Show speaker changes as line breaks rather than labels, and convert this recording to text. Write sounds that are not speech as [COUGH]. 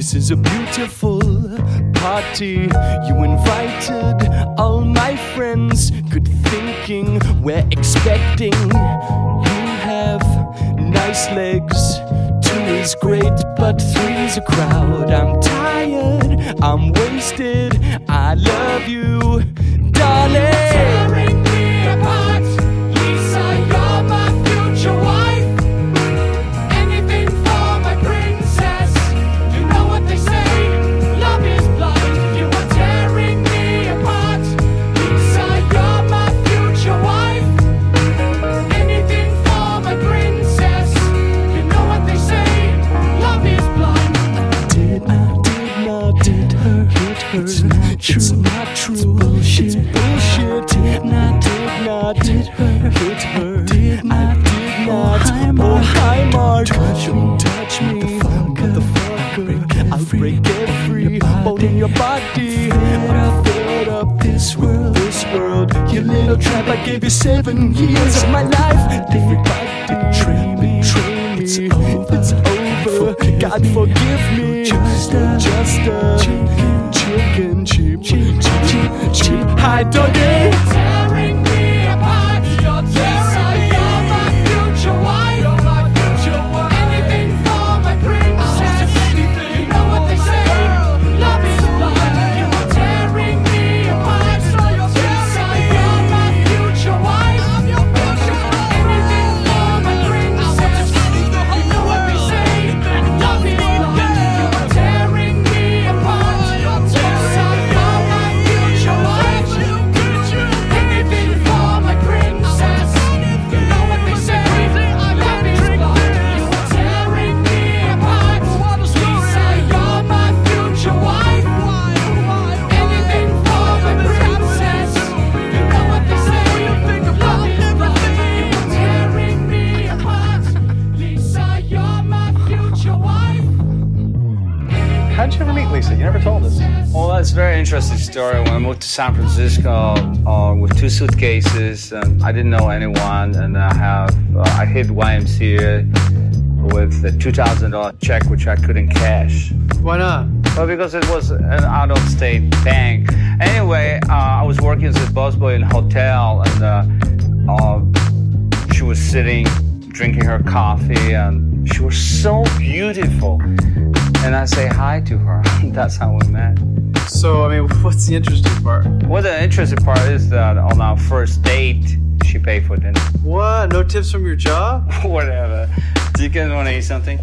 This is a beautiful party you invited all my friends. Good thinking, we're expecting. You have nice legs. Two is great, but three's a crowd. I'm tired, I'm wasted. I love. True. It's not true. It's bullshit. It's bullshit. Did not, did not, did her hit her? Did not, I did not. Oh, hi, oh, Mark. Oh, hi, Mark. Touch me, touch me, motherfucker. I'll break every bone in your body. I'm fed up this world, this world. You little tramp, I gave you seven years of my life. Everybody betray me, betray me. It's over. It's over. God forgive me. Just a
you ever meet Lisa? You never told us.
Well, that's a very interesting story. When I moved to San Francisco uh, with two suitcases, and I didn't know anyone, and I have uh, I hit YMCA with a two thousand dollar check which I couldn't cash.
Why not?
Well, because it was an out-of-state bank. Anyway, uh, I was working as a busboy in a hotel, and uh, uh, she was sitting drinking her coffee, and she was so beautiful. And I say hi to her. [LAUGHS] That's how we met.
So, I mean, what's the interesting part?
Well, the interesting part is that on our first date, she paid for dinner.
What? No tips from your job? [LAUGHS]
Whatever. Do you guys want to eat something?